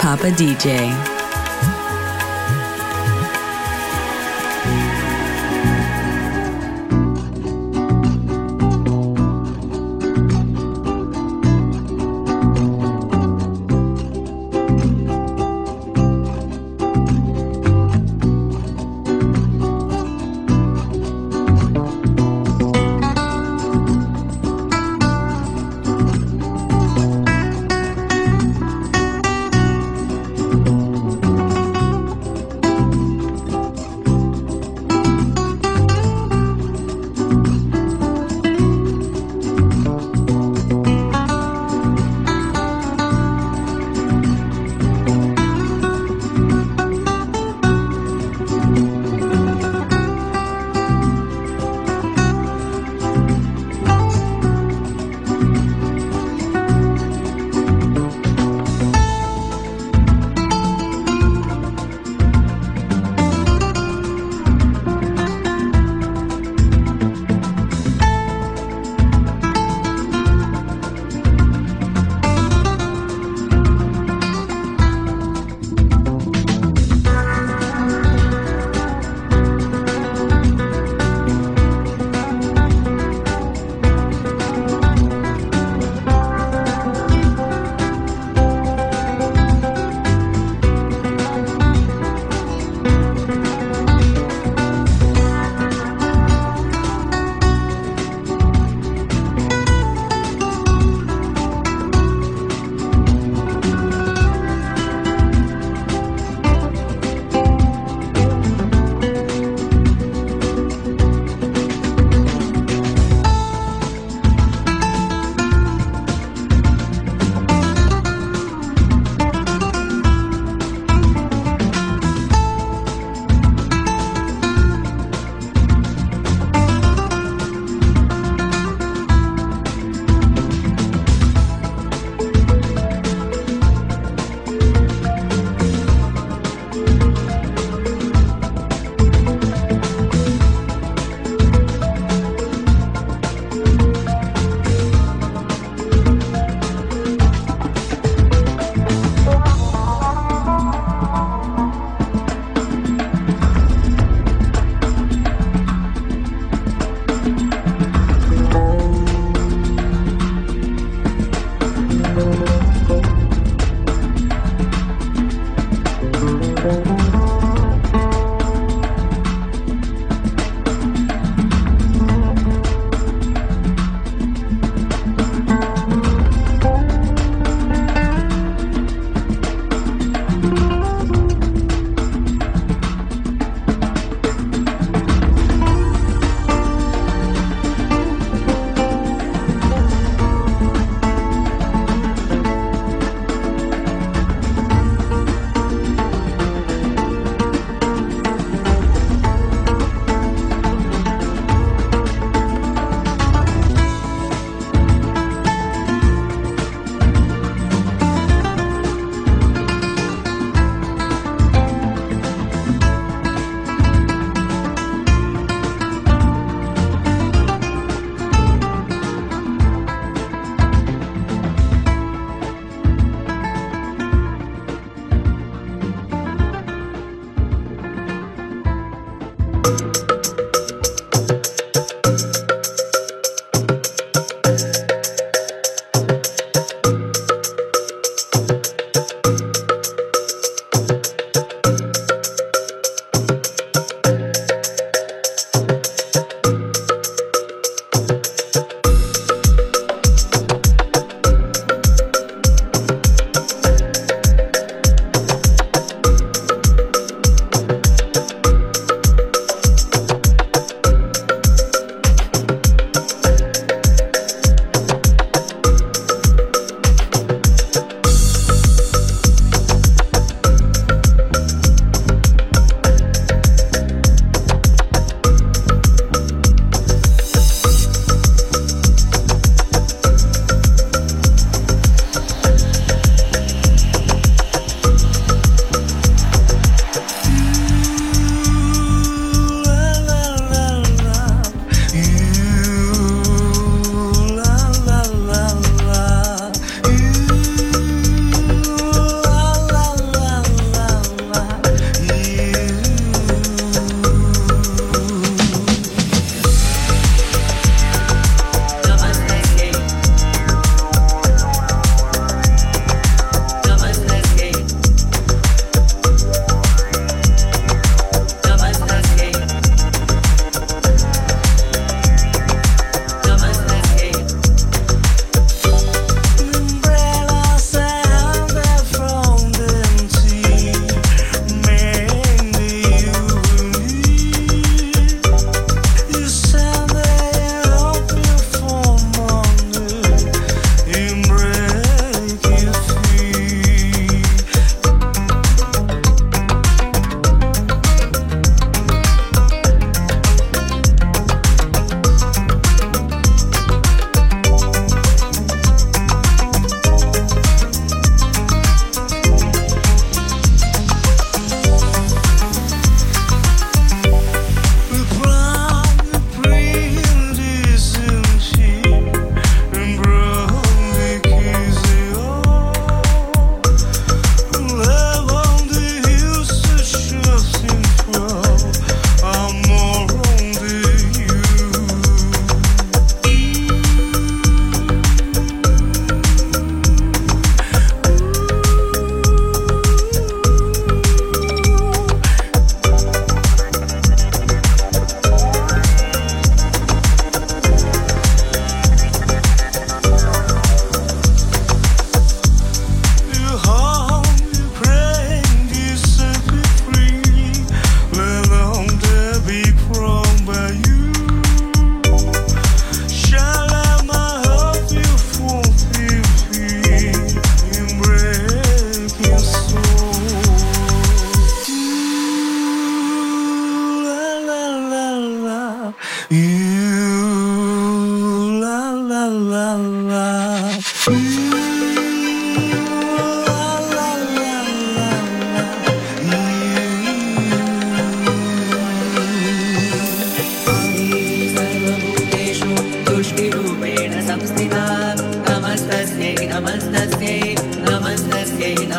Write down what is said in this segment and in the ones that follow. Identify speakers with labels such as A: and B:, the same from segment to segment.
A: Papa DJ.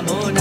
A: enamorado.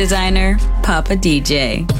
A: Designer, Papa DJ.